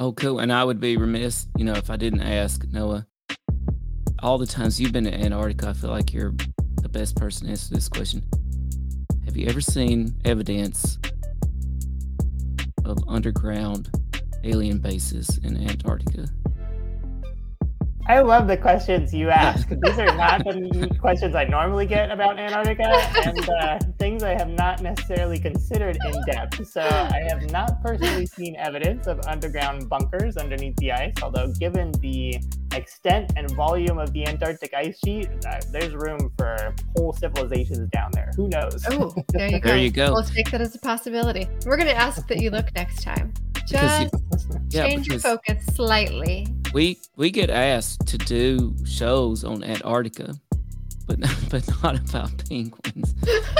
Oh, cool. And I would be remiss, you know, if I didn't ask Noah. All the times you've been to Antarctica, I feel like you're the best person to answer this question. Have you ever seen evidence of underground alien bases in Antarctica? I love the questions you ask. These are not the questions I normally get about Antarctica and uh, things I have not necessarily considered in depth. So I have not personally seen evidence of underground bunkers underneath the ice, although given the extent and volume of the Antarctic ice sheet, uh, there's room for whole civilizations down there. Who knows? Oh, there you go. There you go. We'll take that as a possibility. We're going to ask that you look next time. Just Yeah, change your focus slightly. We we get asked to do shows on Antarctica, but but not about penguins.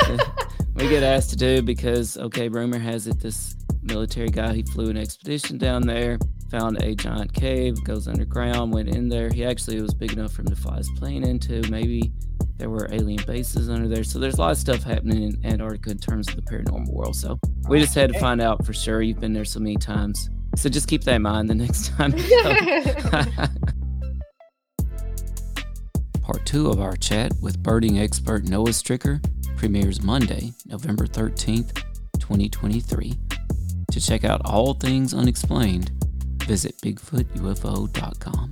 we get asked to do because okay, rumor has it this military guy he flew an expedition down there, found a giant cave, goes underground, went in there. He actually it was big enough for him to fly his plane into. Maybe there were alien bases under there. So there's a lot of stuff happening in Antarctica in terms of the paranormal world. So we just had to find out for sure. You've been there so many times. So just keep that in mind the next time. Part two of our chat with birding expert Noah Strycker premieres Monday, November 13th, 2023. To check out all things unexplained, visit BigfootUFO.com.